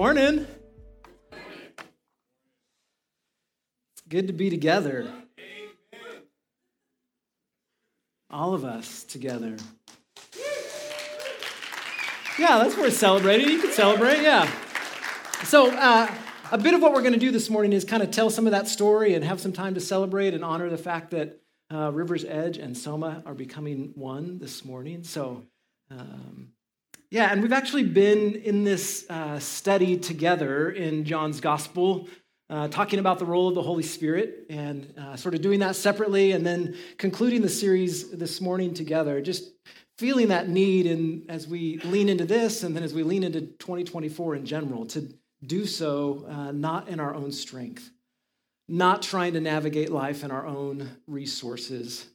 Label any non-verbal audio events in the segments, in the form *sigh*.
morning. It's good to be together. All of us together. Yeah, that's worth celebrating. You can celebrate, yeah. So, uh, a bit of what we're going to do this morning is kind of tell some of that story and have some time to celebrate and honor the fact that uh, River's Edge and Soma are becoming one this morning. So, um, yeah, and we've actually been in this uh, study together in John's Gospel, uh, talking about the role of the Holy Spirit and uh, sort of doing that separately, and then concluding the series this morning together. Just feeling that need, and as we lean into this, and then as we lean into 2024 in general, to do so uh, not in our own strength, not trying to navigate life in our own resources,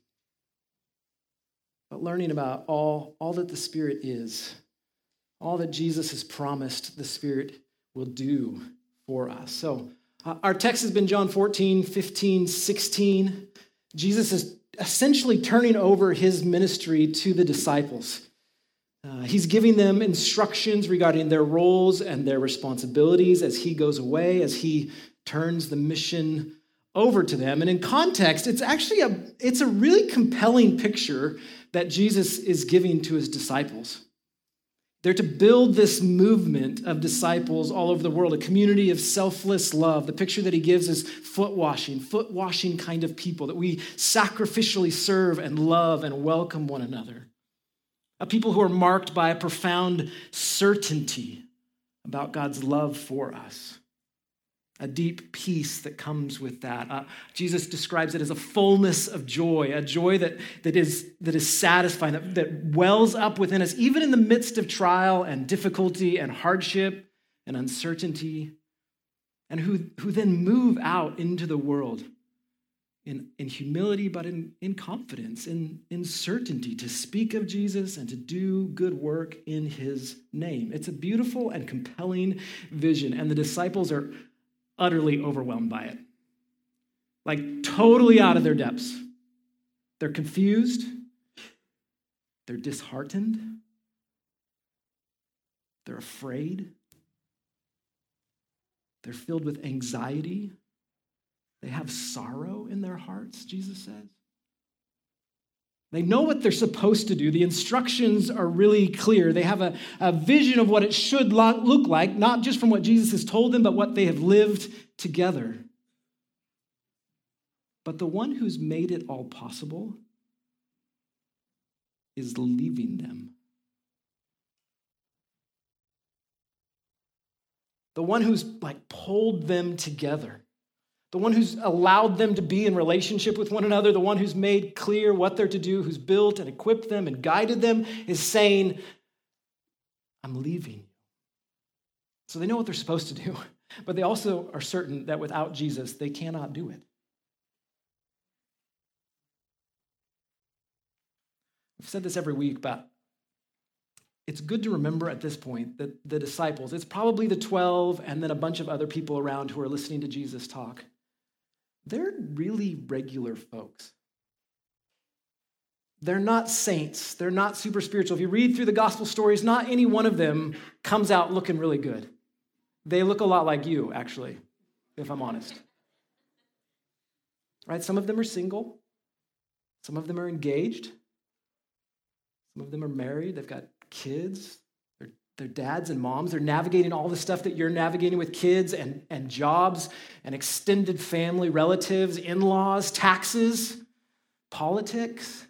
but learning about all, all that the Spirit is all that Jesus has promised the Spirit will do for us. So, uh, our text has been John 14, 15, 16. Jesus is essentially turning over his ministry to the disciples. Uh, he's giving them instructions regarding their roles and their responsibilities as he goes away, as he turns the mission over to them. And in context, it's actually a, it's a really compelling picture that Jesus is giving to his disciples. They're to build this movement of disciples all over the world, a community of selfless love. The picture that he gives is foot washing, foot washing kind of people, that we sacrificially serve and love and welcome one another. A people who are marked by a profound certainty about God's love for us a deep peace that comes with that. Uh, Jesus describes it as a fullness of joy, a joy that, that, is, that is satisfying, that, that wells up within us, even in the midst of trial and difficulty and hardship and uncertainty, and who, who then move out into the world in, in humility, but in, in confidence, in, in certainty to speak of Jesus and to do good work in his name. It's a beautiful and compelling vision, and the disciples are utterly overwhelmed by it. Like totally out of their depths. They're confused, they're disheartened, they're afraid, they're filled with anxiety, they have sorrow in their hearts, Jesus says. They know what they're supposed to do. The instructions are really clear. They have a, a vision of what it should look like, not just from what Jesus has told them, but what they have lived together. But the one who's made it all possible is leaving them. The one who's like pulled them together the one who's allowed them to be in relationship with one another, the one who's made clear what they're to do, who's built and equipped them and guided them, is saying, I'm leaving. So they know what they're supposed to do, *laughs* but they also are certain that without Jesus, they cannot do it. I've said this every week, but it's good to remember at this point that the disciples, it's probably the 12 and then a bunch of other people around who are listening to Jesus talk they're really regular folks. They're not saints. They're not super spiritual. If you read through the gospel stories, not any one of them comes out looking really good. They look a lot like you, actually, if I'm honest. Right? Some of them are single, some of them are engaged, some of them are married, they've got kids, their dads and moms. They're navigating all the stuff that you're navigating with kids and, and jobs and extended family, relatives, in laws, taxes, politics.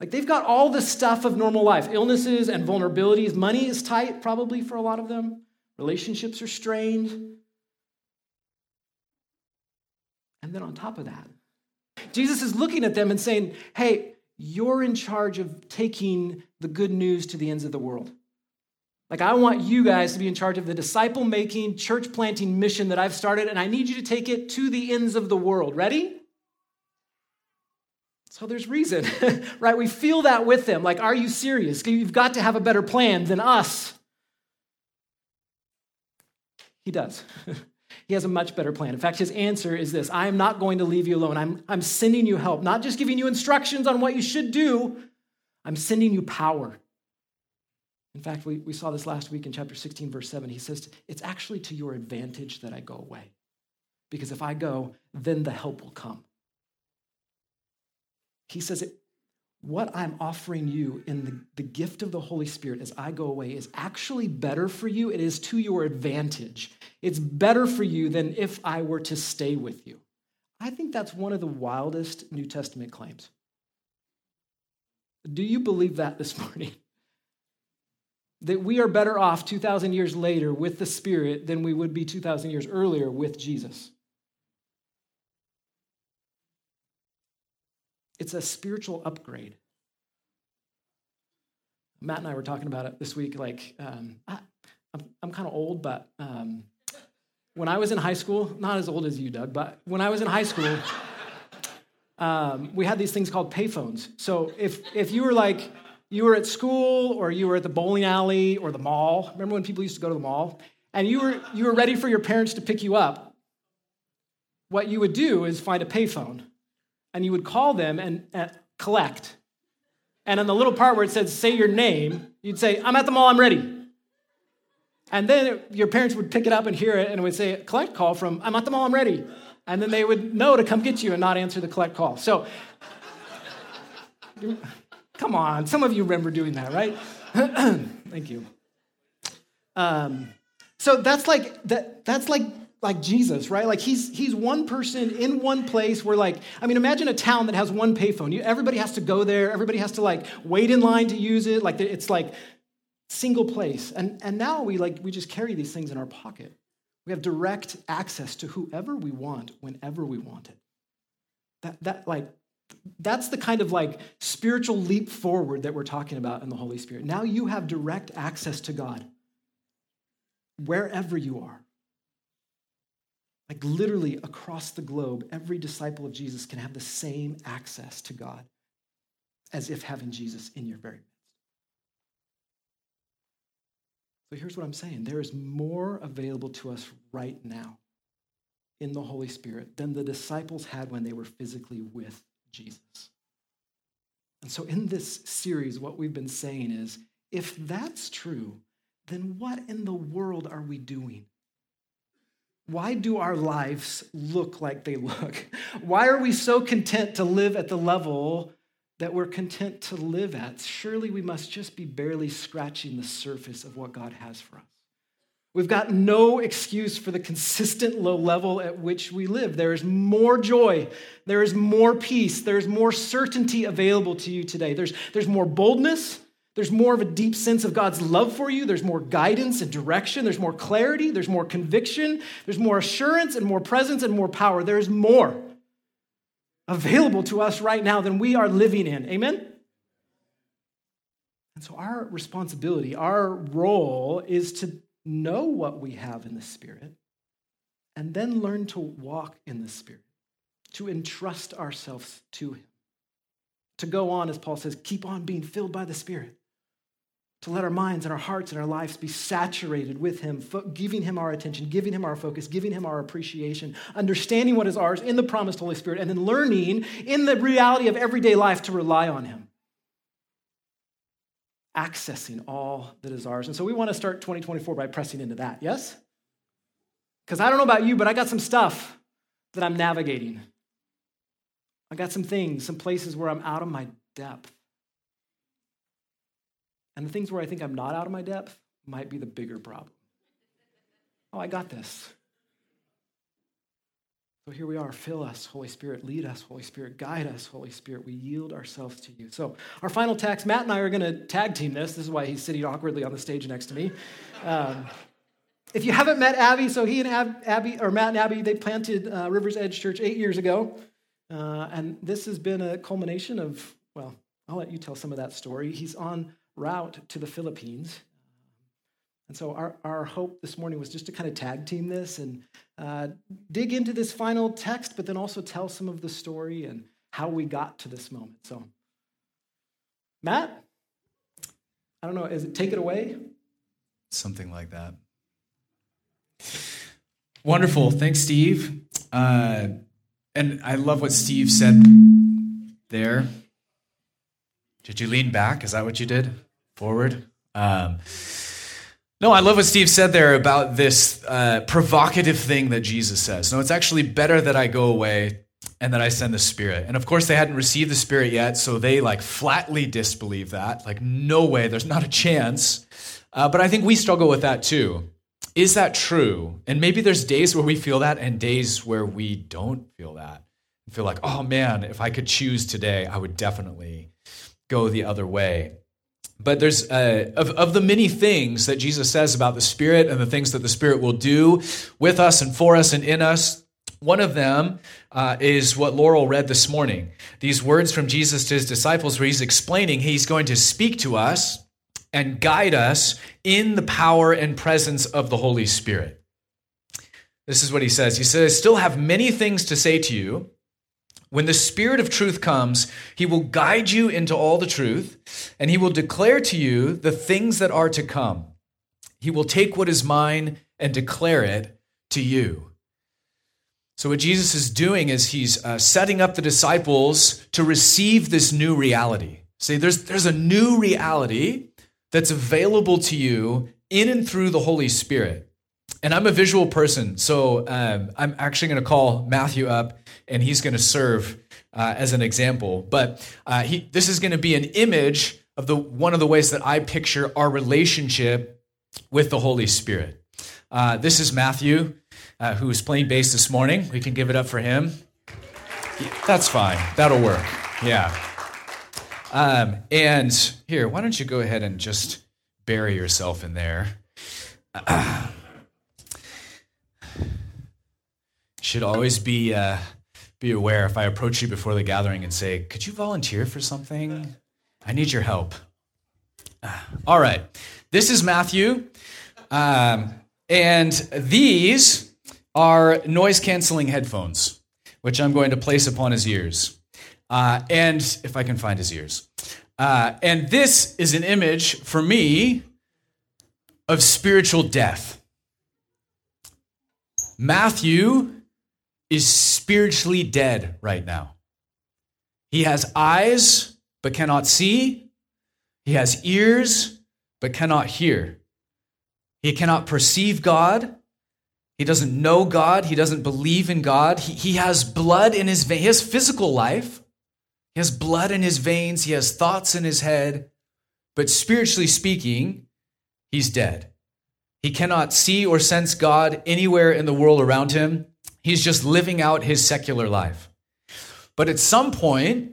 Like they've got all the stuff of normal life illnesses and vulnerabilities. Money is tight, probably, for a lot of them. Relationships are strained. And then on top of that, Jesus is looking at them and saying, Hey, you're in charge of taking the good news to the ends of the world. Like, I want you guys to be in charge of the disciple making, church planting mission that I've started, and I need you to take it to the ends of the world. Ready? So there's reason, *laughs* right? We feel that with them. Like, are you serious? You've got to have a better plan than us. He does. *laughs* he has a much better plan. In fact, his answer is this I am not going to leave you alone. I'm, I'm sending you help, not just giving you instructions on what you should do, I'm sending you power. In fact, we, we saw this last week in chapter 16, verse 7. He says, It's actually to your advantage that I go away. Because if I go, then the help will come. He says, What I'm offering you in the, the gift of the Holy Spirit as I go away is actually better for you. It is to your advantage. It's better for you than if I were to stay with you. I think that's one of the wildest New Testament claims. Do you believe that this *laughs* morning? That we are better off 2,000 years later with the Spirit than we would be 2,000 years earlier with Jesus. It's a spiritual upgrade. Matt and I were talking about it this week. Like, um, I, am I'm kind of old, but um, when I was in high school, not as old as you, Doug, but when I was in high school, *laughs* um, we had these things called payphones. So if, if you were like, you were at school or you were at the bowling alley or the mall. Remember when people used to go to the mall? And you were, you were ready for your parents to pick you up. What you would do is find a payphone and you would call them and, and collect. And on the little part where it says, say your name, you'd say, I'm at the mall, I'm ready. And then your parents would pick it up and hear it and it would say, collect call from, I'm at the mall, I'm ready. And then they would know to come get you and not answer the collect call. So, Come on, some of you remember doing that, right? *clears throat* Thank you. Um, so that's like that. That's like like Jesus, right? Like he's he's one person in one place where like I mean, imagine a town that has one payphone. You, everybody has to go there. Everybody has to like wait in line to use it. Like it's like single place. And and now we like we just carry these things in our pocket. We have direct access to whoever we want whenever we want it. That that like that's the kind of like spiritual leap forward that we're talking about in the Holy Spirit. Now you have direct access to God wherever you are. Like literally across the globe, every disciple of Jesus can have the same access to God as if having Jesus in your very midst. So here's what I'm saying there is more available to us right now in the Holy Spirit than the disciples had when they were physically with Jesus. And so, in this series, what we've been saying is if that's true, then what in the world are we doing? Why do our lives look like they look? *laughs* Why are we so content to live at the level that we're content to live at? Surely we must just be barely scratching the surface of what God has for us. We've got no excuse for the consistent low level at which we live. There is more joy. There is more peace. There's more certainty available to you today. There's, there's more boldness. There's more of a deep sense of God's love for you. There's more guidance and direction. There's more clarity. There's more conviction. There's more assurance and more presence and more power. There's more available to us right now than we are living in. Amen? And so, our responsibility, our role is to know what we have in the Spirit, and then learn to walk in the Spirit, to entrust ourselves to Him. To go on, as Paul says, keep on being filled by the Spirit. To let our minds and our hearts and our lives be saturated with Him, giving Him our attention, giving Him our focus, giving Him our appreciation, understanding what is ours in the promised Holy Spirit, and then learning in the reality of everyday life to rely on Him accessing all that is ours. And so we want to start 2024 by pressing into that, yes? Because I don't know about you, but I got some stuff that I'm navigating. I got some things, some places where I'm out of my depth. And the things where I think I'm not out of my depth might be the bigger problem. Oh, I got this. So here we are. Fill us, Holy Spirit. Lead us, Holy Spirit. Guide us, Holy Spirit. We yield ourselves to you. So, our final text, Matt and I are going to tag team this. This is why he's sitting awkwardly on the stage next to me. Um, if you haven't met Abby, so he and Ab- Abby, or Matt and Abby, they planted uh, River's Edge Church eight years ago. Uh, and this has been a culmination of, well, I'll let you tell some of that story. He's on route to the Philippines. And so our, our hope this morning was just to kind of tag team this and uh, dig into this final text, but then also tell some of the story and how we got to this moment. So, Matt, I don't know, is it take it away? Something like that. Wonderful. Thanks, Steve. Uh, and I love what Steve said there. Did you lean back? Is that what you did? Forward? Um, no, I love what Steve said there about this uh, provocative thing that Jesus says. No, it's actually better that I go away and that I send the Spirit. And of course, they hadn't received the Spirit yet, so they like flatly disbelieve that. Like, no way, there's not a chance. Uh, but I think we struggle with that too. Is that true? And maybe there's days where we feel that and days where we don't feel that. feel like, oh man, if I could choose today, I would definitely go the other way. But there's uh, of, of the many things that Jesus says about the Spirit and the things that the Spirit will do with us and for us and in us. One of them uh, is what Laurel read this morning. These words from Jesus to his disciples, where he's explaining he's going to speak to us and guide us in the power and presence of the Holy Spirit. This is what he says. He says, I still have many things to say to you. When the Spirit of truth comes, he will guide you into all the truth, and he will declare to you the things that are to come. He will take what is mine and declare it to you. So, what Jesus is doing is he's uh, setting up the disciples to receive this new reality. See, there's, there's a new reality that's available to you in and through the Holy Spirit. And I'm a visual person, so um, I'm actually going to call Matthew up and he's going to serve uh, as an example. But uh, he, this is going to be an image of the one of the ways that I picture our relationship with the Holy Spirit. Uh, this is Matthew, uh, who is playing bass this morning. We can give it up for him. That's fine. That'll work. Yeah. Um, and here, why don't you go ahead and just bury yourself in there? *clears throat* should always be uh, be aware if I approach you before the gathering and say, Could you volunteer for something? I need your help. All right. This is Matthew. Um, and these are noise canceling headphones, which I'm going to place upon his ears. Uh, and if I can find his ears. Uh, and this is an image for me of spiritual death. Matthew is spiritually dead right now. He has eyes, but cannot see. He has ears, but cannot hear. He cannot perceive God. He doesn't know God. He doesn't believe in God. He, he has blood in his veins. He has physical life. He has blood in his veins. He has thoughts in his head. But spiritually speaking, he's dead. He cannot see or sense God anywhere in the world around him. He's just living out his secular life. But at some point,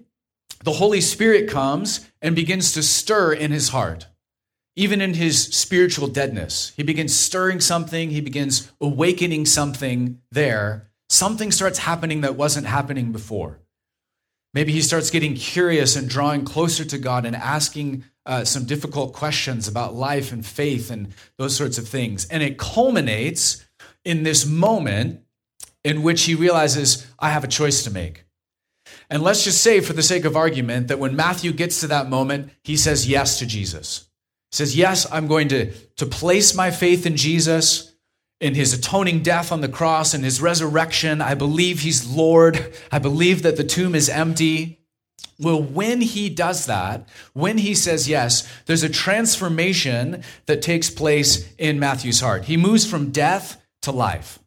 the Holy Spirit comes and begins to stir in his heart, even in his spiritual deadness. He begins stirring something, he begins awakening something there. Something starts happening that wasn't happening before. Maybe he starts getting curious and drawing closer to God and asking uh, some difficult questions about life and faith and those sorts of things. And it culminates in this moment in which he realizes, I have a choice to make. And let's just say, for the sake of argument, that when Matthew gets to that moment, he says yes to Jesus. He says, Yes, I'm going to, to place my faith in Jesus, in his atoning death on the cross, and his resurrection. I believe he's Lord. I believe that the tomb is empty. Well, when he does that, when he says yes, there's a transformation that takes place in Matthew's heart. He moves from death to life.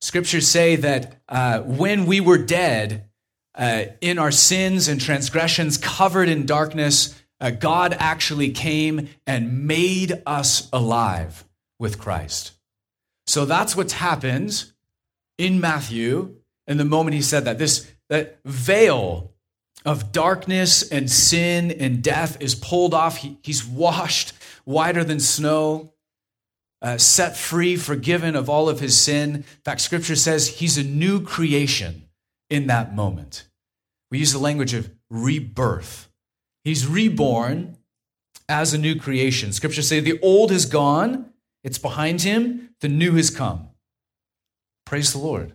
Scriptures say that uh, when we were dead uh, in our sins and transgressions, covered in darkness, uh, God actually came and made us alive with Christ. So that's what's happened in Matthew in the moment he said that. This that veil of darkness and sin and death is pulled off. He, he's washed whiter than snow uh, set free, forgiven of all of his sin. In fact, scripture says he's a new creation in that moment. We use the language of rebirth. He's reborn as a new creation. Scripture say the old is gone, it's behind him, the new has come. Praise the Lord.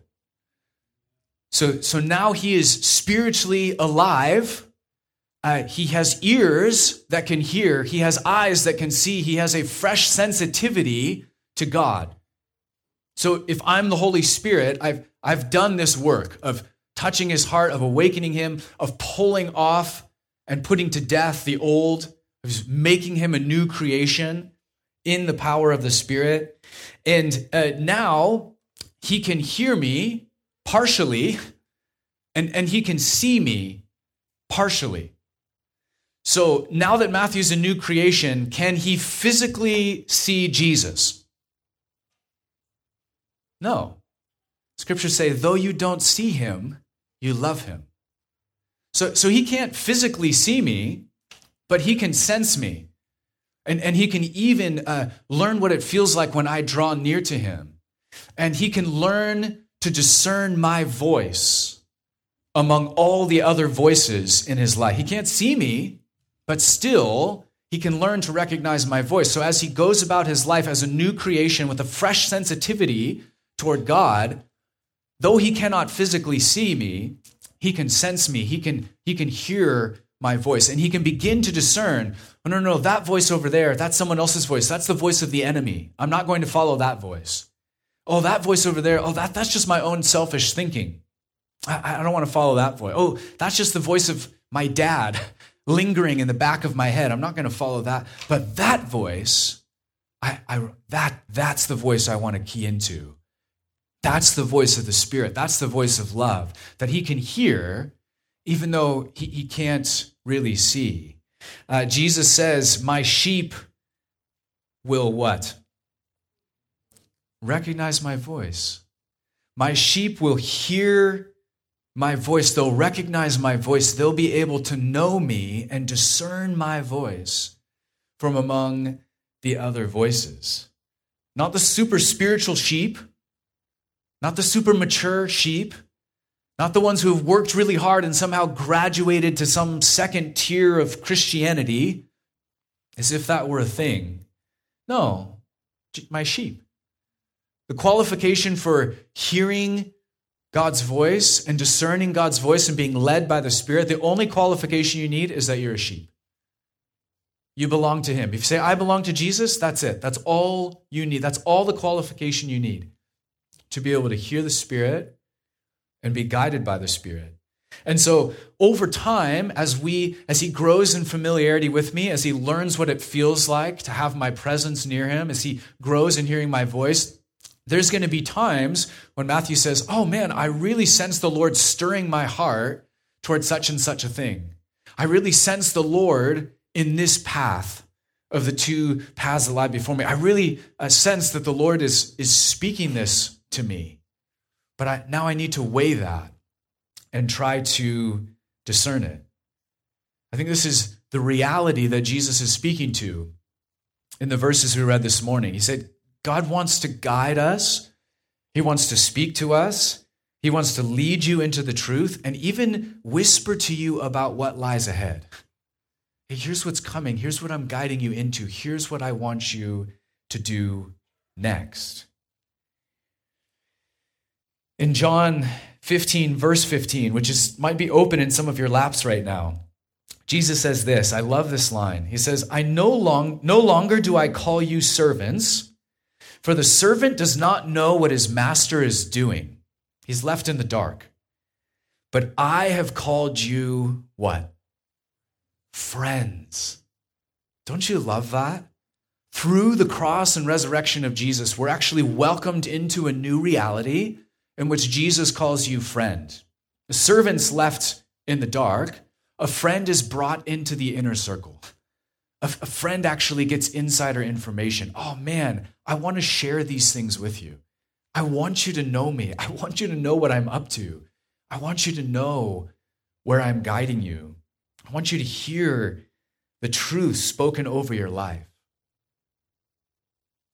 So, so now he is spiritually alive uh, he has ears that can hear. He has eyes that can see. He has a fresh sensitivity to God. So if I'm the Holy Spirit, I've, I've done this work of touching his heart, of awakening him, of pulling off and putting to death the old, He's making him a new creation in the power of the Spirit. And uh, now he can hear me partially, and, and he can see me partially. So now that Matthew's a new creation, can he physically see Jesus? No. Scriptures say, though you don't see him, you love him. So, so he can't physically see me, but he can sense me. And, and he can even uh, learn what it feels like when I draw near to him. And he can learn to discern my voice among all the other voices in his life. He can't see me, but still, he can learn to recognize my voice. So as he goes about his life as a new creation with a fresh sensitivity toward God, though he cannot physically see me, he can sense me. He can, he can hear my voice. And he can begin to discern oh, no, no, no, that voice over there, that's someone else's voice. That's the voice of the enemy. I'm not going to follow that voice. Oh, that voice over there, oh, that, that's just my own selfish thinking. I, I don't want to follow that voice. Oh, that's just the voice of my dad *laughs* lingering in the back of my head. I'm not going to follow that. But that voice, I, I, that, that's the voice I want to key into. That's the voice of the Spirit. That's the voice of love that he can hear, even though he, he can't really see. Uh, Jesus says, My sheep will what? Recognize my voice. My sheep will hear my voice, they'll recognize my voice, they'll be able to know me and discern my voice from among the other voices. Not the super spiritual sheep, not the super mature sheep, not the ones who have worked really hard and somehow graduated to some second tier of Christianity, as if that were a thing. No, my sheep. The qualification for hearing God's voice and discerning God's voice and being led by the Spirit, the only qualification you need is that you're a sheep. You belong to Him. If you say, I belong to Jesus, that's it. That's all you need. That's all the qualification you need to be able to hear the Spirit and be guided by the Spirit. And so over time, as we as he grows in familiarity with me, as he learns what it feels like to have my presence near him, as he grows in hearing my voice, there's going to be times when Matthew says, Oh man, I really sense the Lord stirring my heart toward such and such a thing. I really sense the Lord in this path of the two paths that lie before me. I really uh, sense that the Lord is, is speaking this to me. But I, now I need to weigh that and try to discern it. I think this is the reality that Jesus is speaking to in the verses we read this morning. He said, God wants to guide us, He wants to speak to us, He wants to lead you into the truth, and even whisper to you about what lies ahead. Hey, here's what's coming. Here's what I'm guiding you into. Here's what I want you to do next. In John 15, verse 15, which is might be open in some of your laps right now. Jesus says this. I love this line. He says, I no long no longer do I call you servants for the servant does not know what his master is doing, he's left in the dark. But I have called you what? Friends. Don't you love that? Through the cross and resurrection of Jesus, we're actually welcomed into a new reality in which Jesus calls you friend. The servant's left in the dark, a friend is brought into the inner circle a, a friend actually gets insider information. Oh man, I want to share these things with you. I want you to know me. I want you to know what I'm up to. I want you to know where I'm guiding you. I want you to hear the truth spoken over your life,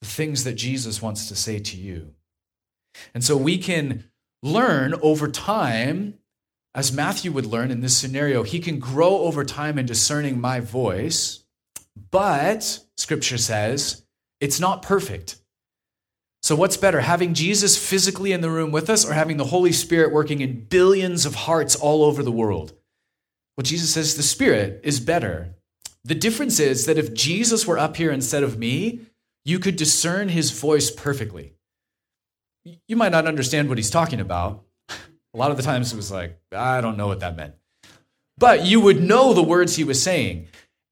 the things that Jesus wants to say to you. And so we can learn over time, as Matthew would learn in this scenario, he can grow over time in discerning my voice but, scripture says, it's not perfect. So, what's better, having Jesus physically in the room with us or having the Holy Spirit working in billions of hearts all over the world? Well, Jesus says the Spirit is better. The difference is that if Jesus were up here instead of me, you could discern his voice perfectly. You might not understand what he's talking about. A lot of the times it was like, I don't know what that meant. But you would know the words he was saying.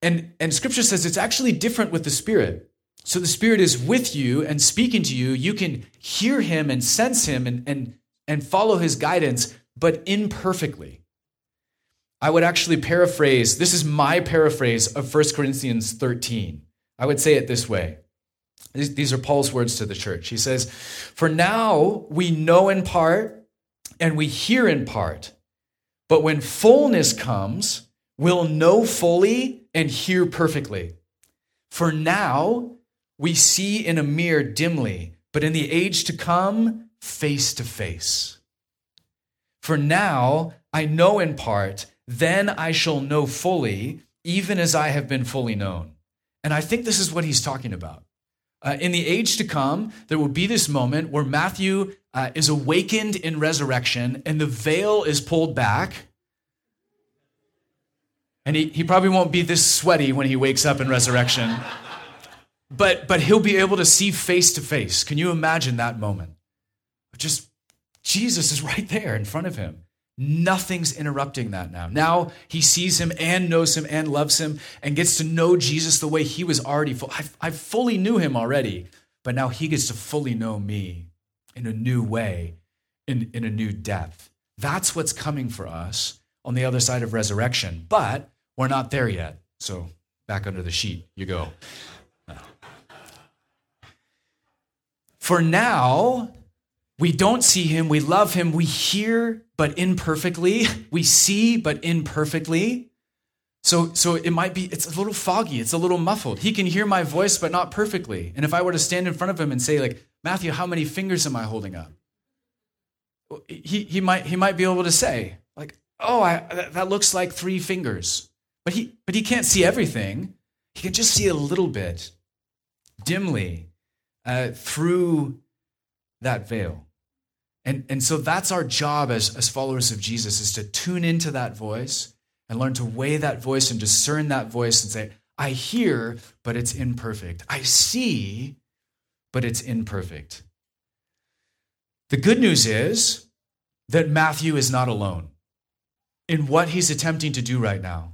And, and scripture says it's actually different with the Spirit. So the Spirit is with you and speaking to you. You can hear him and sense him and, and, and follow his guidance, but imperfectly. I would actually paraphrase, this is my paraphrase of 1 Corinthians 13. I would say it this way. These are Paul's words to the church. He says, For now we know in part and we hear in part, but when fullness comes, we'll know fully and hear perfectly. For now we see in a mirror dimly, but in the age to come, face to face. For now I know in part then I shall know fully, even as I have been fully known. And I think this is what he's talking about. Uh, in the age to come, there will be this moment where Matthew uh, is awakened in resurrection and the veil is pulled back. And he, he probably won't be this sweaty when he wakes up in resurrection. but, but he'll be able to see face to face. Can you imagine that moment? Just Jesus is *laughs* right there in front of him. Nothing's interrupting that now. Now he sees him and knows him and loves him and gets to know Jesus the way he was already full. I, I fully knew him already, but now he gets to fully know me in a new way, in, in a new depth. That's what's coming for us on the other side of resurrection. But we're not there yet. So back under the sheet you go. For now, we don't see him, we love him, we hear but imperfectly, we see but imperfectly. So, so it might be, it's a little foggy, it's a little muffled. He can hear my voice, but not perfectly. And if I were to stand in front of him and say, like, Matthew, how many fingers am I holding up? He, he, might, he might be able to say, like, oh, I, that looks like three fingers. But he, but he can't see everything. He can just see a little bit, dimly, uh, through that veil. And, and so that's our job as, as followers of Jesus is to tune into that voice and learn to weigh that voice and discern that voice and say, I hear, but it's imperfect. I see, but it's imperfect. The good news is that Matthew is not alone in what he's attempting to do right now.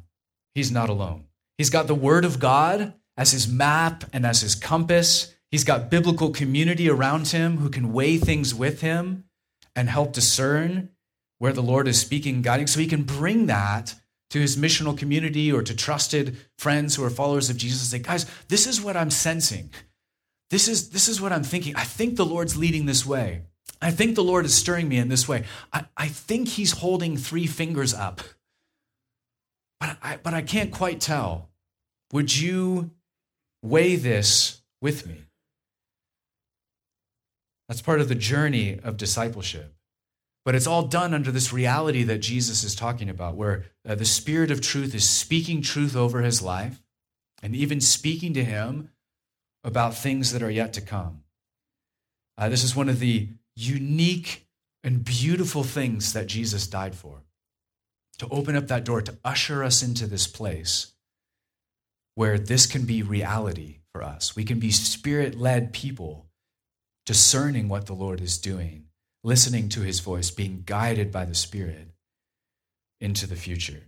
He's not alone. He's got the Word of God as his map and as his compass. He's got biblical community around him who can weigh things with him and help discern where the Lord is speaking guiding so he can bring that to his missional community or to trusted friends who are followers of Jesus. And say, guys, this is what I'm sensing. This is, this is what I'm thinking. I think the Lord's leading this way. I think the Lord is stirring me in this way. I, I think he's holding three fingers up, but I, but I can't quite tell. Would you weigh this with me? That's part of the journey of discipleship. But it's all done under this reality that Jesus is talking about, where uh, the Spirit of truth is speaking truth over his life and even speaking to him about things that are yet to come. Uh, this is one of the unique and beautiful things that Jesus died for to open up that door, to usher us into this place where this can be reality for us. We can be spirit led people discerning what the Lord is doing, listening to his voice, being guided by the Spirit into the future.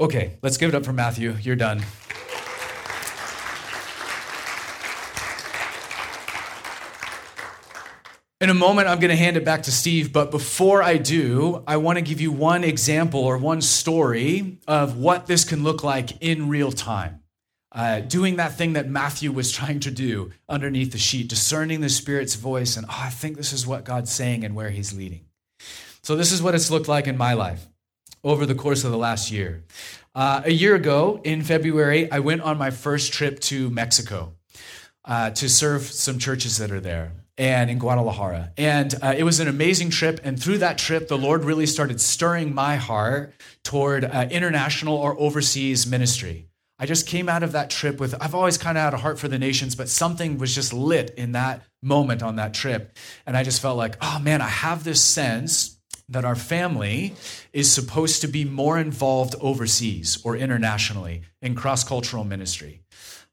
Okay, let's give it up for Matthew. You're done. In a moment, I'm going to hand it back to Steve, but before I do, I want to give you one example or one story of what this can look like in real time uh, doing that thing that Matthew was trying to do underneath the sheet, discerning the Spirit's voice, and oh, I think this is what God's saying and where He's leading. So, this is what it's looked like in my life over the course of the last year. Uh, a year ago, in February, I went on my first trip to Mexico uh, to serve some churches that are there and in Guadalajara. And uh, it was an amazing trip. And through that trip, the Lord really started stirring my heart toward uh, international or overseas ministry. I just came out of that trip with, I've always kind of had a heart for the nations, but something was just lit in that moment on that trip. And I just felt like, oh man, I have this sense that our family is supposed to be more involved overseas or internationally in cross cultural ministry.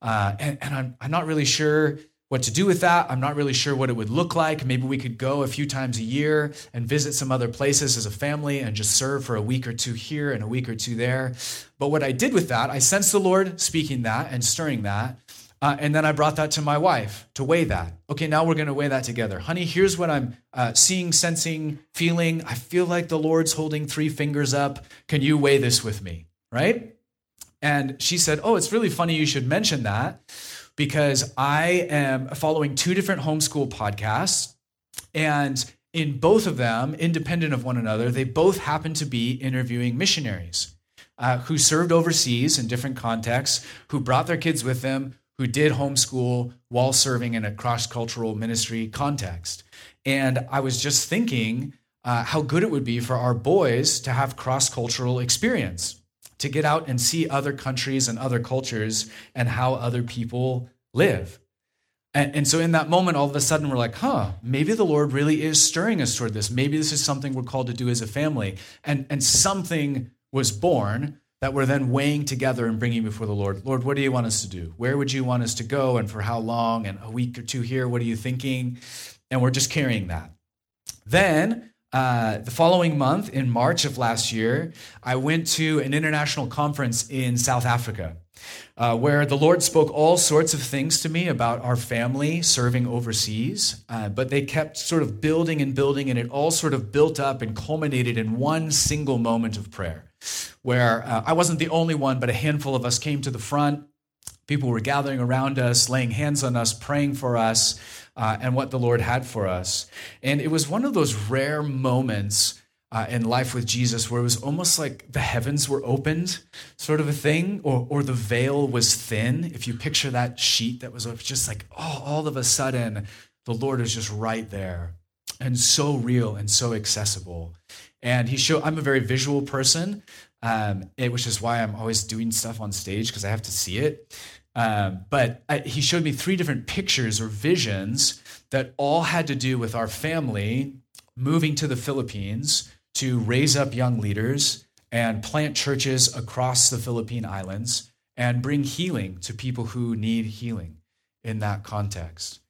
Uh, and, and I'm, I'm not really sure what to do with that. I'm not really sure what it would look like. Maybe we could go a few times a year and visit some other places as a family and just serve for a week or two here and a week or two there. But what I did with that, I sensed the Lord speaking that and stirring that. Uh, and then I brought that to my wife to weigh that. Okay, now we're going to weigh that together. Honey, here's what I'm uh, seeing, sensing, feeling. I feel like the Lord's holding three fingers up. Can you weigh this with me? Right? And she said, Oh, it's really funny you should mention that because I am following two different homeschool podcasts. And in both of them, independent of one another, they both happen to be interviewing missionaries uh, who served overseas in different contexts, who brought their kids with them, who did homeschool while serving in a cross cultural ministry context. And I was just thinking uh, how good it would be for our boys to have cross cultural experience to get out and see other countries and other cultures and how other people live. And, and, so in that moment, all of a sudden, we're like, huh, maybe the Lord really is stirring us toward this. Maybe this is something we're called to do as a family. And, and something was born that we're then weighing together and bringing before the Lord. Lord, what do you want us to do? Where would you want us to go and for how long? And a week or two here, what are you thinking? And we're just carrying that. Then uh, the following month, in March of last year, I went to an international conference in South Africa. Uh, where the Lord spoke all sorts of things to me about our family serving overseas, uh, but they kept sort of building and building, and it all sort of built up and culminated in one single moment of prayer, where uh, I wasn't the only one, but a handful of us came to the front. People were gathering around us, laying hands on us, praying for us uh, and what the Lord had for us. And it was one of those rare moments uh, in life with Jesus where it was almost like the heavens were opened, sort of a thing, or, or the veil was thin. If you picture that sheet that was just like, oh, all of a sudden, the Lord is just right there and so real and so accessible. And he showed, I'm a very visual person, um, it, which is why I'm always doing stuff on stage because I have to see it. Um, but I, he showed me three different pictures or visions that all had to do with our family moving to the Philippines to raise up young leaders and plant churches across the Philippine Islands and bring healing to people who need healing in that context.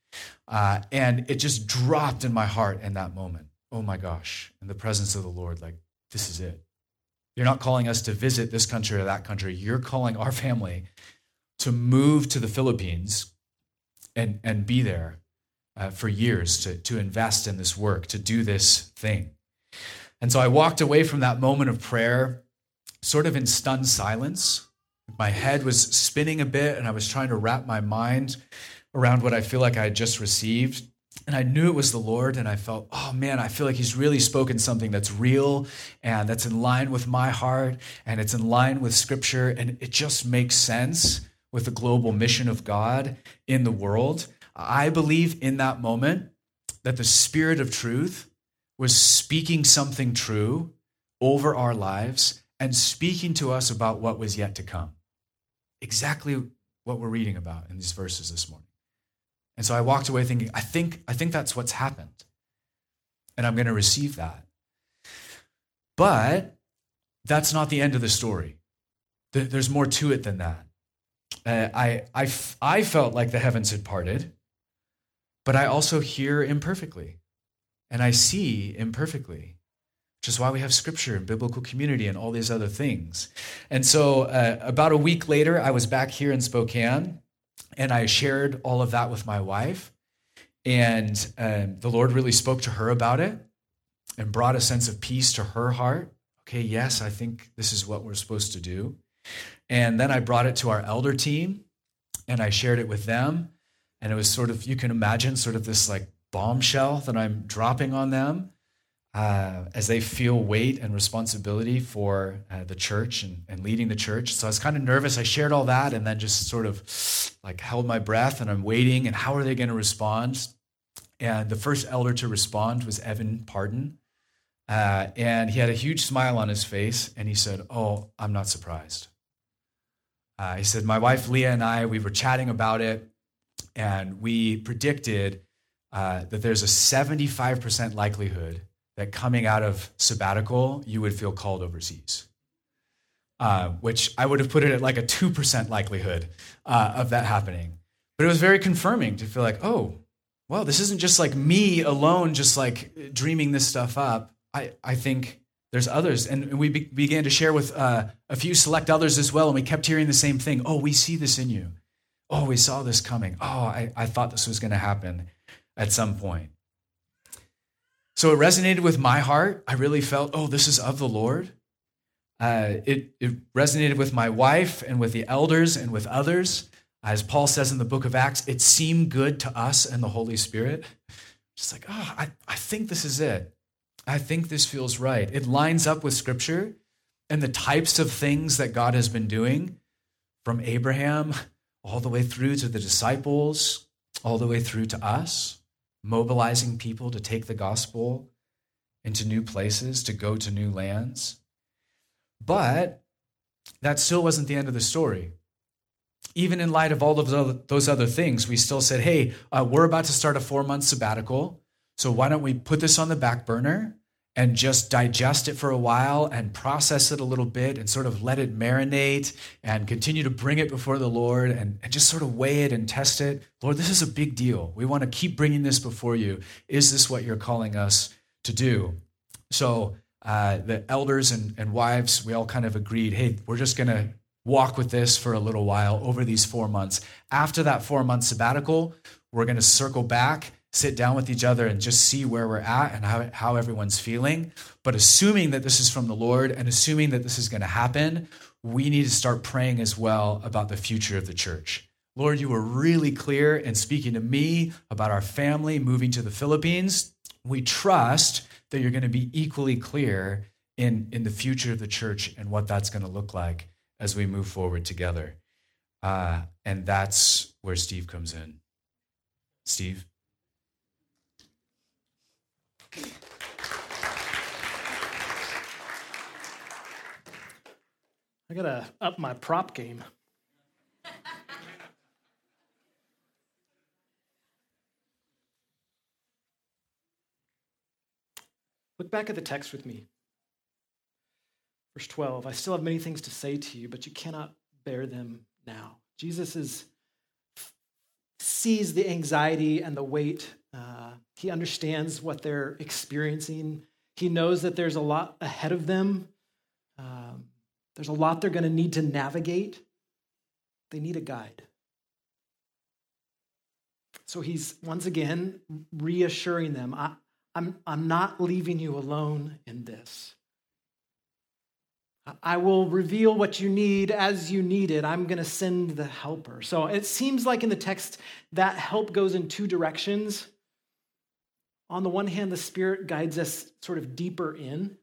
Uh, and it just dropped in my heart in that moment. Oh my gosh, in the presence of the Lord, like, this is it. You're not calling us to visit this country or that country. You're calling our family to move to the Philippines and, and be there uh, for years to, to invest in this work, to do this thing. And so I walked away from that moment of prayer sort of in stunned silence. My head was spinning a bit, and I was trying to wrap my mind around what I feel like I had just received. And I knew it was the Lord, and I felt, oh man, I feel like He's really spoken something that's real and that's in line with my heart and it's in line with Scripture, and it just makes sense with the global mission of God in the world. I believe in that moment that the Spirit of truth was speaking something true over our lives and speaking to us about what was yet to come. Exactly what we're reading about in these verses this morning. And so I walked away thinking, I think, I think that's what's happened. And I'm going to receive that. But that's not the end of the story. There's more to it than that. Uh, I, I, I felt like the heavens had parted, but I also hear imperfectly and I see imperfectly, which is why we have scripture and biblical community and all these other things. And so, uh, about a week later, I was back here in Spokane and I shared all of that with my wife. And um, the Lord really spoke to her about it and brought a sense of peace to her heart. Okay, yes, I think this is what we're supposed to do. And then I brought it to our elder team and I shared it with them. And it was sort of, you can imagine, sort of this like bombshell that I'm dropping on them uh, as they feel weight and responsibility for uh, the church and, and leading the church. So I was kind of nervous. I shared all that and then just sort of like held my breath and I'm waiting and how are they going to respond? And the first elder to respond was Evan Pardon. Uh, and he had a huge smile on his face and he said, Oh, I'm not surprised. Uh, he said, My wife Leah and I, we were chatting about it and we predicted uh, that there's a 75% likelihood that coming out of sabbatical, you would feel called overseas. Uh, which I would have put it at like a 2% likelihood uh, of that happening. But it was very confirming to feel like, oh, well, this isn't just like me alone, just like dreaming this stuff up. I, I think there's others. And we be- began to share with uh, a few select others as well. And we kept hearing the same thing. Oh, we see this in you. Oh, we saw this coming. Oh, I, I thought this was going to happen at some point. So it resonated with my heart. I really felt, oh, this is of the Lord. Uh, it, it resonated with my wife and with the elders and with others. As Paul says in the book of Acts, it seemed good to us and the Holy Spirit. Just like, oh, I, I think this is it. I think this feels right. It lines up with Scripture and the types of things that God has been doing from Abraham all the way through to the disciples, all the way through to us, mobilizing people to take the gospel into new places, to go to new lands. But that still wasn't the end of the story even in light of all of those other things, we still said, hey, uh, we're about to start a four month sabbatical. So why don't we put this on the back burner and just digest it for a while and process it a little bit and sort of let it marinate and continue to bring it before the Lord and, and just sort of weigh it and test it. Lord, this is a big deal. We want to keep bringing this before you. Is this what you're calling us to do? So uh, the elders and, and wives, we all kind of agreed, hey, we're just going to walk with this for a little while over these four months. After that four month sabbatical, we're going to circle back, sit down with each other, and just see where we're at and how, how everyone's feeling. But assuming that this is from the Lord and assuming that this is going to happen, we need to start praying as well about the future of the church. Lord, you were really clear in speaking to me about our family moving to the Philippines. We trust that you're going to be equally clear in, in the future of the church and what that's going to look like as we move forward together. Uh, and that's where Steve comes in. Steve? I gotta up my prop game. Look back at the text with me. Verse 12, I still have many things to say to you, but you cannot bear them now. Jesus is, sees the anxiety and the weight. Uh, he understands what they're experiencing. He knows that there's a lot ahead of them. Um, there's a lot they're going to need to navigate. They need a guide. So he's once again reassuring them I, I'm, I'm not leaving you alone in this. I will reveal what you need as you need it. I'm going to send the helper. So it seems like in the text that help goes in two directions. On the one hand, the Spirit guides us sort of deeper in,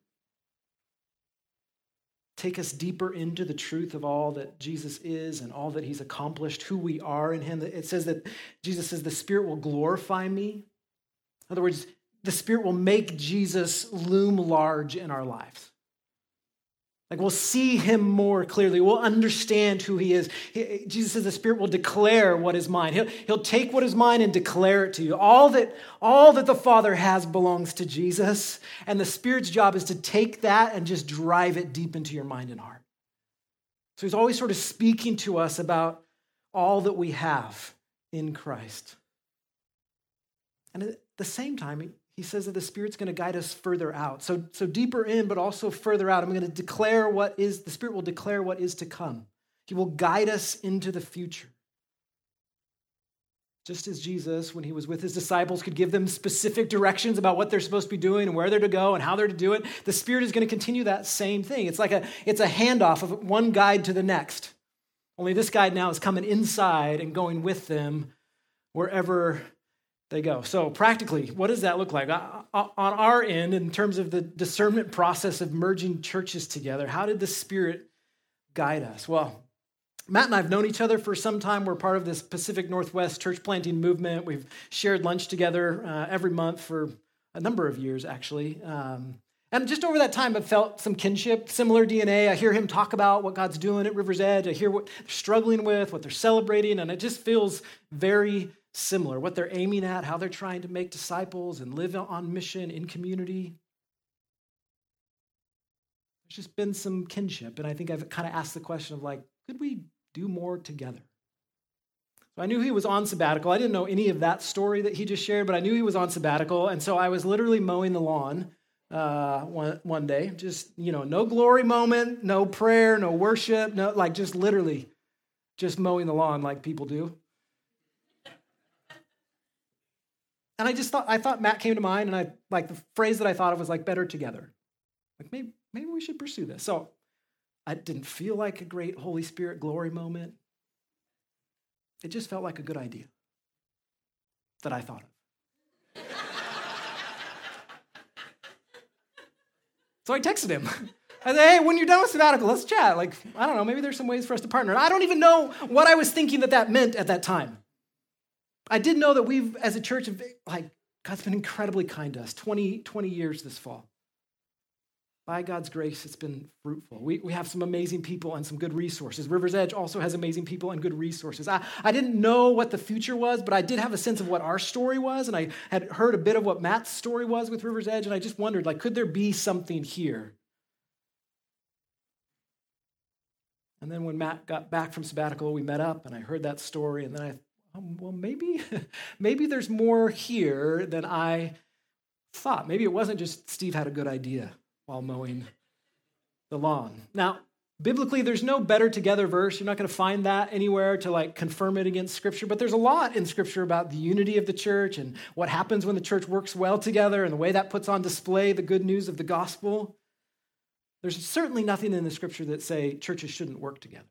take us deeper into the truth of all that Jesus is and all that he's accomplished, who we are in him. It says that Jesus says, The Spirit will glorify me. In other words, the Spirit will make Jesus loom large in our lives. Like we'll see him more clearly. We'll understand who he is. He, Jesus says the Spirit will declare what is mine. He'll, he'll take what is mine and declare it to you. All that, all that the Father has belongs to Jesus. And the Spirit's job is to take that and just drive it deep into your mind and heart. So he's always sort of speaking to us about all that we have in Christ. And at the same time, he says that the Spirit's going to guide us further out. So, so deeper in, but also further out. I'm going to declare what is, the Spirit will declare what is to come. He will guide us into the future. Just as Jesus, when he was with his disciples, could give them specific directions about what they're supposed to be doing and where they're to go and how they're to do it, the Spirit is going to continue that same thing. It's like a, it's a handoff of one guide to the next. Only this guide now is coming inside and going with them wherever they go. So, practically, what does that look like? On our end, in terms of the discernment process of merging churches together, how did the Spirit guide us? Well, Matt and I have known each other for some time. We're part of this Pacific Northwest church planting movement. We've shared lunch together uh, every month for a number of years, actually. Um, and just over that time, I've felt some kinship, similar DNA. I hear him talk about what God's doing at River's Edge. I hear what they're struggling with, what they're celebrating, and it just feels very similar what they're aiming at, how they're trying to make disciples and live on mission in community. There's just been some kinship. And I think I've kind of asked the question of like, could we do more together? So I knew he was on sabbatical. I didn't know any of that story that he just shared, but I knew he was on sabbatical. And so I was literally mowing the lawn uh, one, one day. Just, you know, no glory moment, no prayer, no worship, no, like just literally just mowing the lawn like people do. And I just thought, I thought Matt came to mind, and I, like, the phrase that I thought of was like better together. Like, maybe, maybe we should pursue this. So I didn't feel like a great Holy Spirit glory moment. It just felt like a good idea that I thought of. *laughs* so I texted him. *laughs* I said, hey, when you're done with sabbatical, let's chat. Like, I don't know, maybe there's some ways for us to partner. I don't even know what I was thinking that that meant at that time. I did know that we've, as a church, like, God's been incredibly kind to us 20, 20 years this fall by God's grace, it's been fruitful. We, we have some amazing people and some good resources. River's Edge also has amazing people and good resources. I, I didn't know what the future was, but I did have a sense of what our story was, and I had heard a bit of what Matt's story was with River's Edge, and I just wondered, like, could there be something here? And then when Matt got back from sabbatical, we met up, and I heard that story, and then I, um, well, maybe, *laughs* maybe there's more here than I thought. Maybe it wasn't just Steve had a good idea while mowing the lawn. Now, biblically there's no better together verse you're not going to find that anywhere to like confirm it against scripture but there's a lot in scripture about the unity of the church and what happens when the church works well together and the way that puts on display the good news of the gospel there's certainly nothing in the scripture that say churches shouldn't work together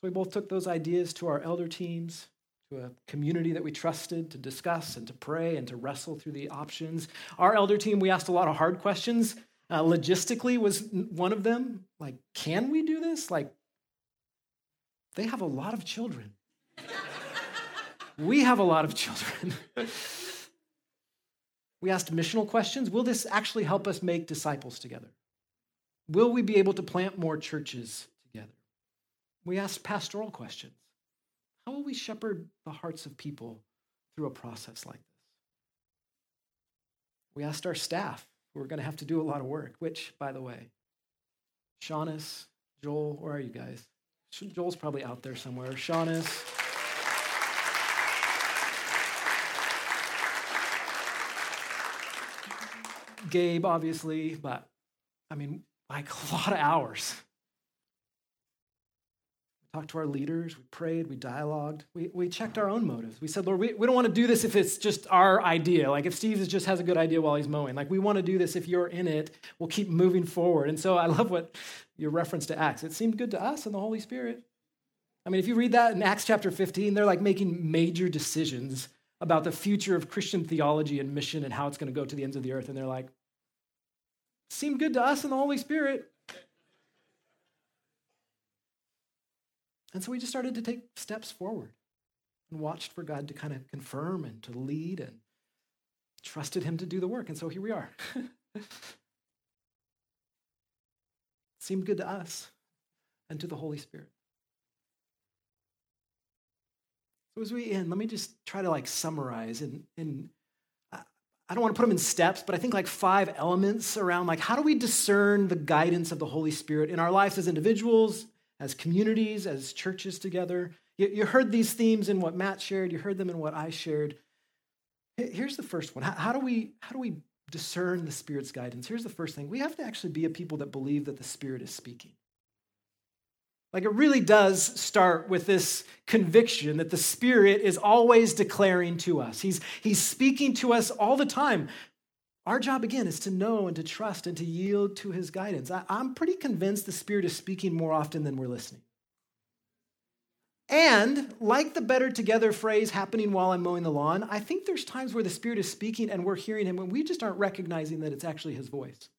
so we both took those ideas to our elder teams to a community that we trusted to discuss and to pray and to wrestle through the options. Our elder team, we asked a lot of hard questions. Uh, logistically was one of them. Like, can we do this? Like, they have a lot of children. we have a lot of children. *laughs* we asked missional questions. Will this actually help us make disciples together? Will we be able to plant more churches? We asked pastoral questions. How will we shepherd the hearts of people through a process like this? We asked our staff, who are going to have to do a lot of work, which, by the way, Shaunus, Joel, where are you guys? Joel's probably out there somewhere. Shaunus. Gabe, obviously, but I mean, like *laughs* a lot of hours talked to our leaders, we prayed, we dialogued, we, we checked our own motives. We said, Lord, we, we don't want to do this if it's just our idea. Like if Steve just has a good idea while he's mowing. Like we want to do this if you're in it, we'll keep moving forward. And so I love what your reference to Acts. It seemed good to us and the Holy Spirit. I mean, if you read that in Acts chapter 15, they're like making major decisions about the future of Christian theology and mission and how it's going to go to the ends of the earth. And they're like, seemed good to us and the Holy Spirit. And so we just started to take steps forward and watched for God to kind of confirm and to lead and trusted Him to do the work. And so here we are. *laughs* Seemed good to us and to the Holy Spirit. So as we end, let me just try to like summarize and, and I don't want to put them in steps, but I think like five elements around like how do we discern the guidance of the Holy Spirit in our lives as individuals, as communities, as churches together. You, you heard these themes in what Matt shared, you heard them in what I shared. Here's the first one. How, how, do we, how do we discern the Spirit's guidance? Here's the first thing we have to actually be a people that believe that the Spirit is speaking. Like it really does start with this conviction that the Spirit is always declaring to us. He's, he's speaking to us all the time. Our job, again, is to know and to trust and to yield to his guidance. I, am pretty convinced the Spirit is speaking more often than we're listening. And like the better together phrase happening while I'm mowing the lawn, I think there's times where the Spirit is speaking and we're hearing him and we just aren't recognizing that it's actually his voice.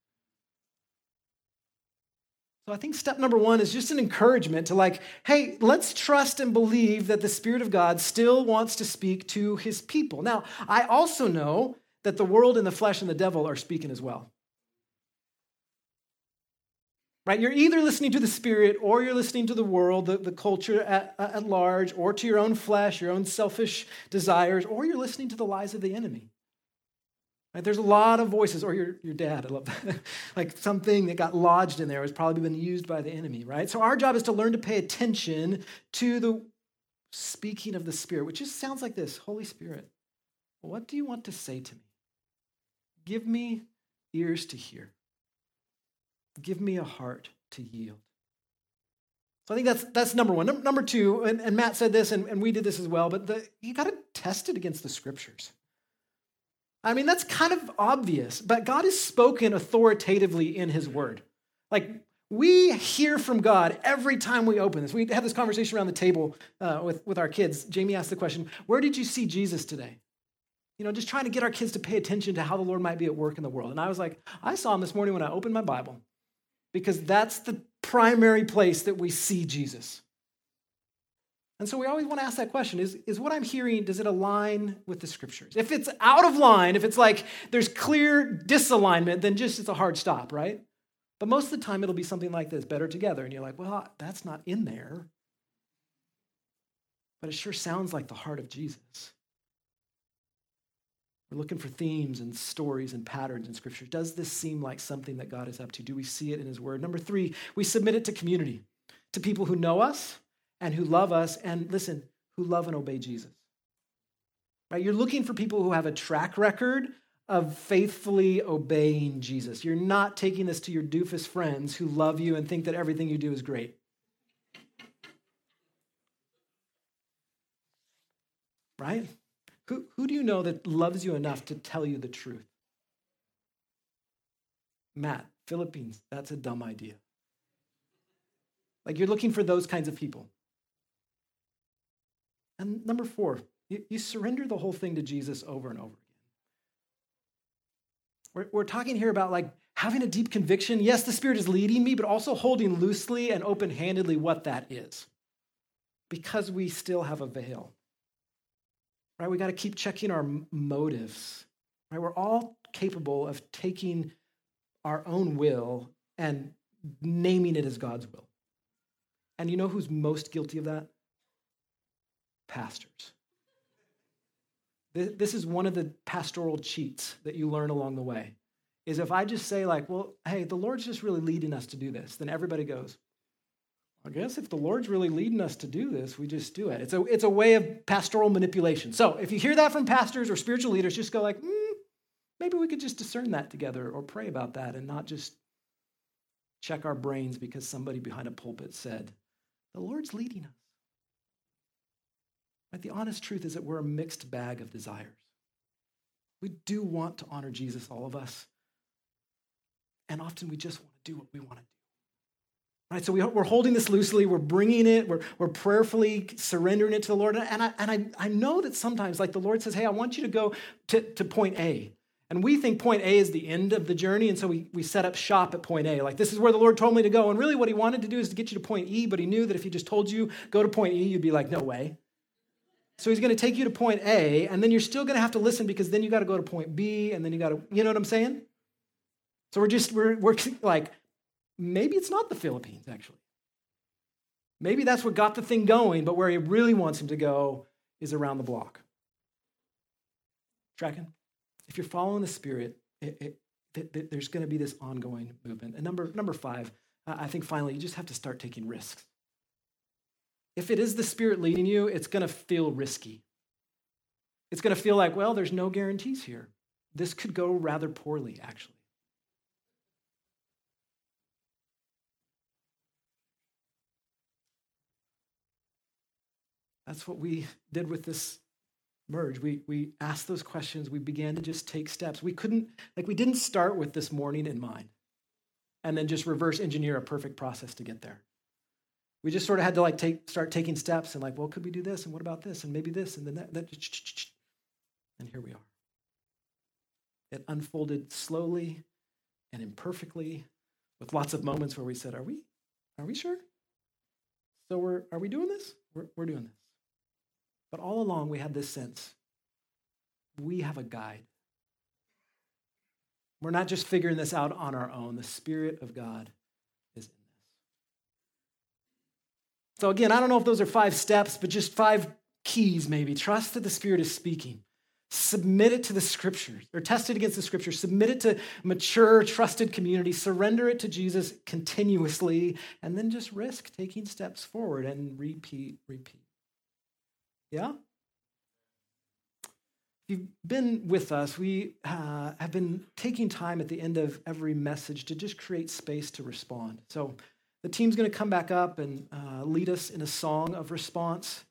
So I think step number one is just an encouragement to like, hey, let's trust and believe that the Spirit of God still wants to speak to his people. Now, I also know that the world and the flesh and the devil are speaking as well. Right? You're either listening to the Spirit or you're listening to the world, the, the culture at, at large, or to your own flesh, your own selfish desires, or you're listening to the lies of the enemy. Right? There's a lot of voices, or your, your dad, I love that. *laughs* like something that got lodged in there has probably been used by the enemy, right? So our job is to learn to pay attention to the speaking of the Spirit, which just sounds like this Holy Spirit, what do you want to say to me? Give me ears to hear. Give me a heart to yield. So I think that's, that's number one. Number, two, and, and, Matt said this, and, and we did this as well, but the, you got to test it against the scriptures. I mean, that's kind of obvious, but God has spoken authoritatively in his word. Like, we hear from God every time we open this. We had this conversation around the table uh, with, with our kids. Jamie asked the question, Where did you see Jesus today? You know, just trying to get our kids to pay attention to how the Lord might be at work in the world. And I was like, I saw him this morning when I opened my Bible, because that's the primary place that we see Jesus. And so we always want to ask that question is, is what I'm hearing, does it align with the scriptures? If it's out of line, if it's like there's clear disalignment, then just it's a hard stop, right? But most of the time it'll be something like this better together. And you're like, well, that's not in there. But it sure sounds like the heart of Jesus. We're looking for themes and stories and patterns in Scripture. Does this seem like something that God is up to? Do we see it in His Word? Number three, we submit it to community, to people who know us and who love us, and listen, who love and obey Jesus. Right? You're looking for people who have a track record of faithfully obeying Jesus. You're not taking this to your doofus friends who love you and think that everything you do is great. Right? Who, who do you know that loves you enough to tell you the truth? Matt, Philippines, that's a dumb idea. Like you're looking for those kinds of people. And number four, you, you surrender the whole thing to Jesus over and over again. We're, we're talking here about like having a deep conviction. Yes, the Spirit is leading me, but also holding loosely and open handedly what that is. Because we still have a veil right? We got to keep checking our motives, right? We're all capable of taking our own will and naming it as God's will. And you know who's most guilty of that? Pastors. This is one of the pastoral cheats that you learn along the way. Is if I just say, like, well, hey, the Lord's just really leading us to do this, then everybody goes, I guess if the Lord's really leading us to do this, we just do it. It's a, it's a way of pastoral manipulation. So if you hear that from pastors or spiritual leaders, just go like, mm, maybe we could just discern that together or pray about that and not just check our brains because somebody behind a pulpit said, the Lord's leading us. Right? The honest truth is that we're a mixed bag of desires. We do want to honor Jesus, all of us. And often we just want to do what we want to do. Right, so we, are holding this loosely, we're bringing it, we're, we're prayerfully surrendering it to the Lord. And, I, and I, I know that sometimes, like the Lord says, hey, I want you to go to, to point A. And we think point A is the end of the journey, and so we, we set up shop at point A. Like, this is where the Lord told me to go. And really, what he wanted to do is to get you to point E, but he knew that if he just told you, go to point E, you'd be like, no way. So he's going to take you to point A, and then you're still going to have to listen because then you got to go to point B, and then you got to, you know what I'm saying? So we're just, we're, we're like maybe it's not the Philippines, actually. Maybe that's what got the thing going, but where he really wants him to go is around the block. Tracking? If you're following the Spirit, it, it, it, there's going to be this ongoing movement. And number, number five, I think finally, you just have to start taking risks. If it is the Spirit leading you, it's going to feel risky. It's going to feel like, well, there's no guarantees here. This could go rather poorly, actually. That's what we did with this merge. We, we asked those questions. We began to just take steps. We couldn't, like, we didn't start with this morning in mind and then just reverse engineer a perfect process to get there. We just sort of had to like take, start taking steps and like, well, could we do this? And what about this? And maybe this and then that. that and here we are. It unfolded slowly and imperfectly with lots of moments where we said, are we, are we sure? So we're, are we doing this? We're, we're doing this. But all along, we had this sense we have a guide. We're not just figuring this out on our own. The Spirit of God is in this. So, again, I don't know if those are five steps, but just five keys maybe. Trust that the Spirit is speaking. submit it to the scriptures or test it against the scriptures, submit it to mature, trusted community, surrender it to Jesus continuously, and then just risk taking steps forward and repeat, repeat. Yeah? If you've been with us, we uh, have been taking time at the end of every message to just create space to respond. So the team's going to come back up and uh, lead us in a song of response.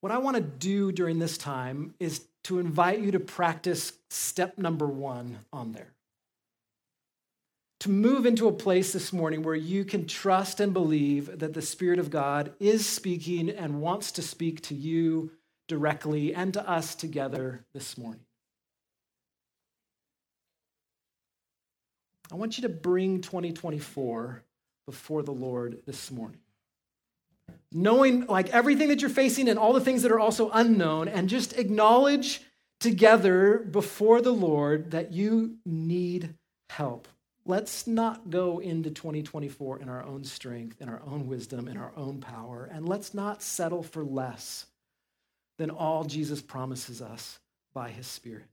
What I want to do during this time is to invite you to practice step number one on there. To move into a place this morning where you can trust and believe that the Spirit of God is speaking and wants to speak to you directly and to us together this morning. I want you to bring 2024 before the Lord this morning knowing like everything that you're facing and all the things that are also unknown, and just acknowledge together before the Lord that you need help. Let's not go into 2024 in our own strength, in our own wisdom, in our own power, and let's not settle for less than all Jesus promises us by his Spirit.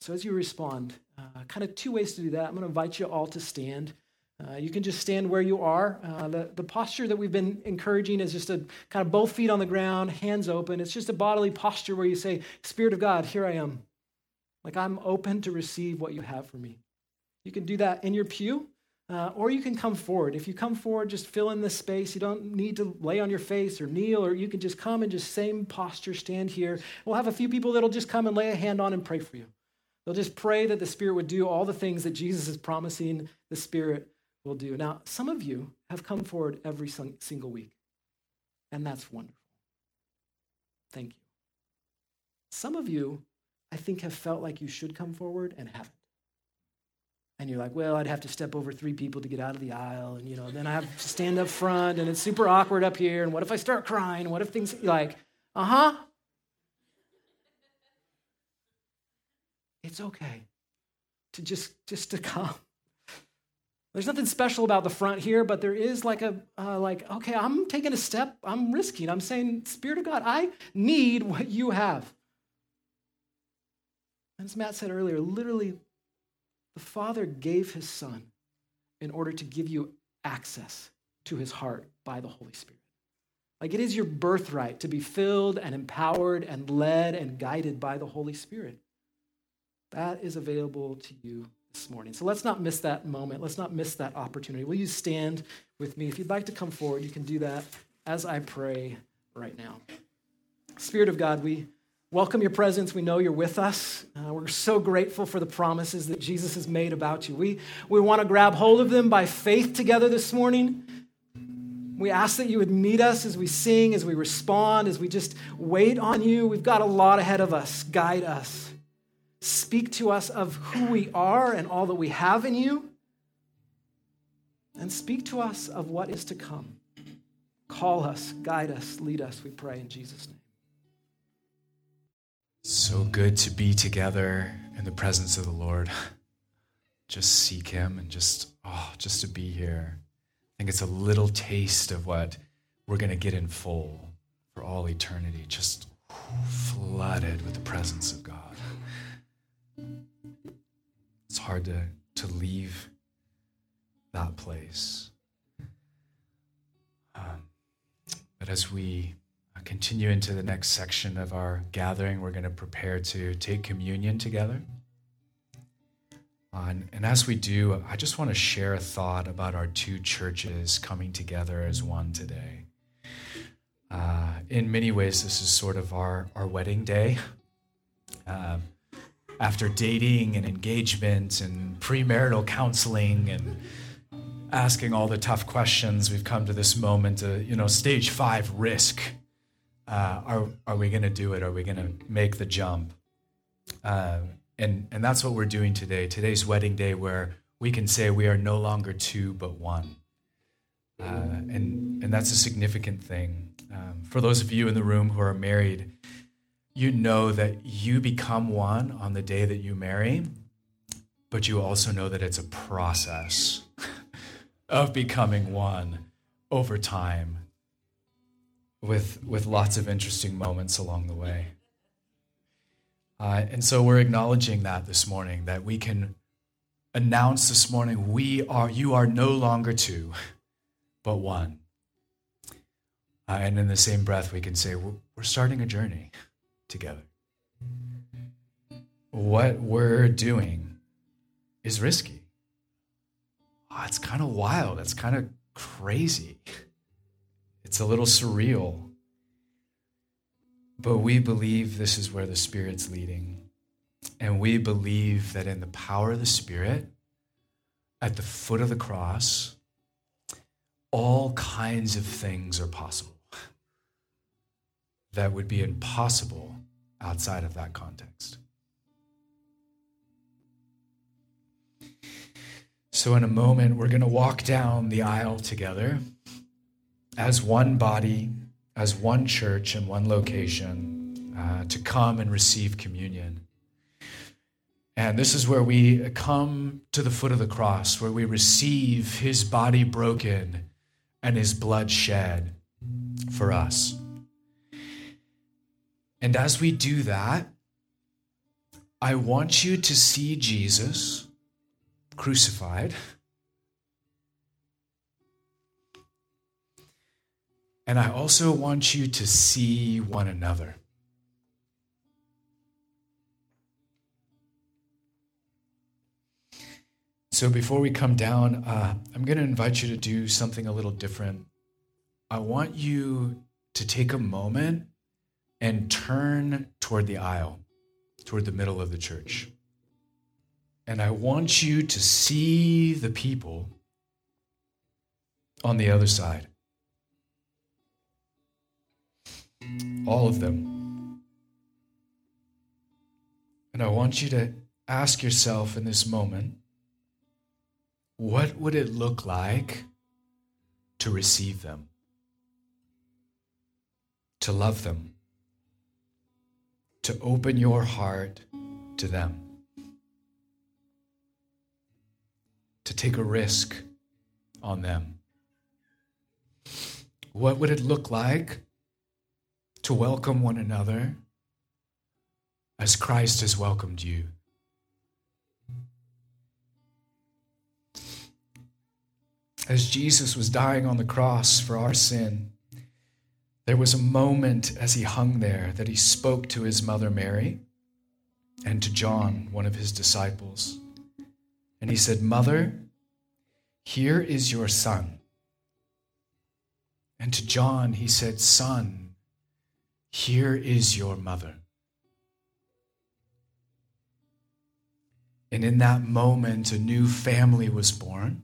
So, as you respond, uh, kind of two ways to do that. I'm going to invite you all to stand. Uh, you can just stand where you are. Uh, the, the posture that we've been encouraging is just a kind of both feet on the ground, hands open. It's just a bodily posture where you say, Spirit of God, here I am. Like I'm open to receive what you have for me. You can do that in your pew, uh, or you can come forward. If you come forward, just fill in this space. You don't need to lay on your face or kneel, or you can just come and just same posture, stand here. We'll have a few people that'll just come and lay a hand on and pray for you. They'll just pray that the Spirit would do all the things that Jesus is promising the Spirit will do. Now, some of you have come forward every single week, and that's wonderful. Thank you. Some of you, I think, have felt like you should come forward and haven't. And you're like, well, I'd have to step over three people to get out of the aisle, and you know, then I have to stand up front, and it's super awkward up here. And what if I start crying? What if things like, uh huh? It's okay to just just to come there's nothing special about the front here, but there is like a, uh, like, okay, I'm taking a step. I'm risking. I'm saying, Spirit of God, I need what you have. As Matt said earlier, literally, the Father gave his Son in order to give you access to his heart by the Holy Spirit. Like it is your birthright to be filled and empowered and led and guided by the Holy Spirit. That is available to you this morning. So let's not miss that moment. Let's not miss that opportunity. Will you stand with me? If you'd like to come forward, you can do that as I pray right now. Spirit of God, we welcome your presence. We know you're with us. Uh, we're so grateful for the promises that Jesus has made about you. We, we want to grab hold of them by faith together this morning. We ask that you would meet us as we sing, as we respond, as we just wait on you. We've got a lot ahead of us. Guide us. Speak to us of who we are and all that we have in you. And speak to us of what is to come. Call us, guide us, lead us, we pray in Jesus' name. So good to be together in the presence of the Lord. *laughs* Just seek Him and just, oh, just to be here. I think it's a little taste of what we're going to get in full for all eternity, just flooded with the presence of God it's hard to, to leave that place. Um, but as we continue into the next section of our gathering, we're going to prepare to take communion together. Uh, and, as we do, I just want to share a thought about our two churches coming together as one today. Uh, in many ways, this is sort of our, our wedding day. Um, after dating and engagement and premarital counseling and asking all the tough questions, we've come to this moment, uh, you know, stage five risk. Uh, are, are we going to do it? Are we going to make the jump? Uh, and, and that's what we're doing today. Today's wedding day, where we can say we are no longer two, but one. Uh, and, and that's a significant thing. Um, for those of you in the room who are married, you know that you become one on the day that you marry, but you also know that it's a process *laughs* of becoming one over time. With, with lots of interesting moments along the way. Uh, and so we're acknowledging that this morning, that we can announce this morning, we are, you are no longer two, but one. Uh, and in the same breath, we can say, we're, we're starting a journey together. What we're doing is risky. Oh, it's kind of wild. It's kind of crazy. It's a little surreal. But we believe this is where the Spirit's leading. And we believe that in the power of the Spirit, at the foot of the cross, all kinds of things are possible that would be impossible outside of that context. So, in a moment, we're going to walk down the aisle together as one body, as one church in one location uh, to come and receive communion. And this is where we come to the foot of the cross, where we receive his body broken and his blood shed for us. And as we do that, I want you to see Jesus crucified. And I also want you to see one another. So before we come down, uh, I'm going to invite you to do something a little different. I want you to take a moment and turn toward the aisle, toward the middle of the church. And I want you to see the people on the other side. All of them. And I want you to ask yourself in this moment what would it look like to receive them? To love them? To open your heart to them? to take a risk on them? What would it look like to welcome one another as Christ has welcomed you? As Jesus was dying on the cross for our sin, there was a moment as he hung there that he spoke to his mother Mary and to John, one of his disciples. And he said, Mother, here is your son. And to John, he said, Son, here is your mother. And in that moment, a new family was born.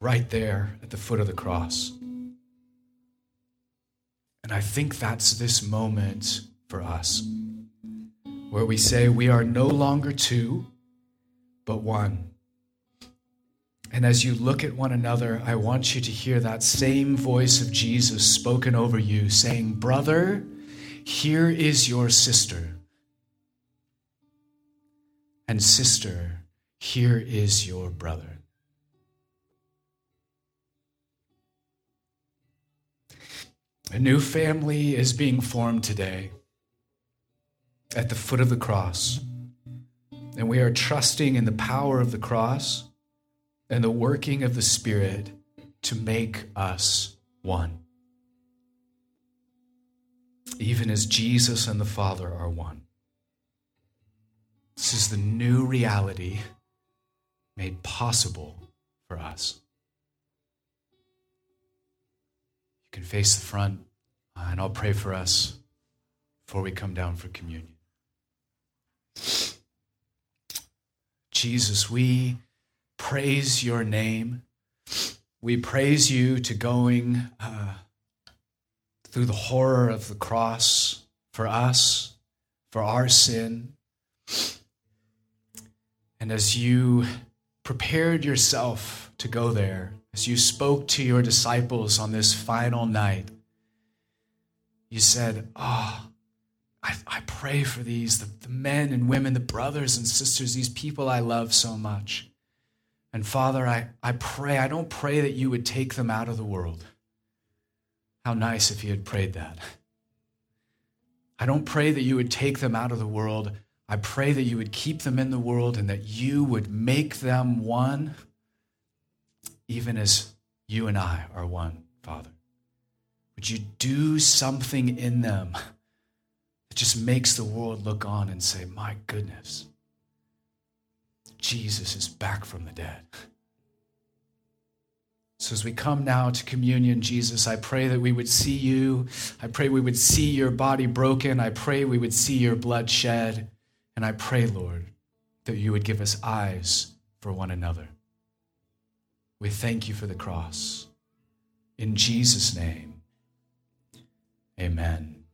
Right there at the foot of the cross. And I think that's this moment for us where we say we are no longer two, but one. And as you look at one another, I want you to hear that same voice of Jesus spoken over you saying, Brother, here is your sister. And sister, here is your brother. A new family is being formed today at the foot of the cross. And we are trusting in the power of the cross and the working of the Spirit to make us one. Even as Jesus and the Father are one. This is the new reality made possible for us. You can face the front, and I'll pray for us before we come down for communion. Jesus, we praise your name. We praise you to going uh, through the horror of the cross for us, for our sin. And as you prepared yourself to go there, as you spoke to your disciples on this final night, you said, Ah, oh, I, I pray for these, the, the men and women, the brothers and sisters, these people I love so much. And Father, I, I pray, I don't pray that you would take them out of the world. How nice if he had prayed that. I don't pray that you would take them out of the world. I pray that you would keep them in the world and that you would make them one, even as you and I are one, Father. Would you do something in them that just makes the world look on and say, My goodness, Jesus is back from the dead? So, as we come now to communion, Jesus, I pray that we would see you. I pray we would see your body broken. I pray we would see your blood shed. And I pray, Lord, that you would give us eyes for one another. We thank you for the cross. In Jesus' name, amen.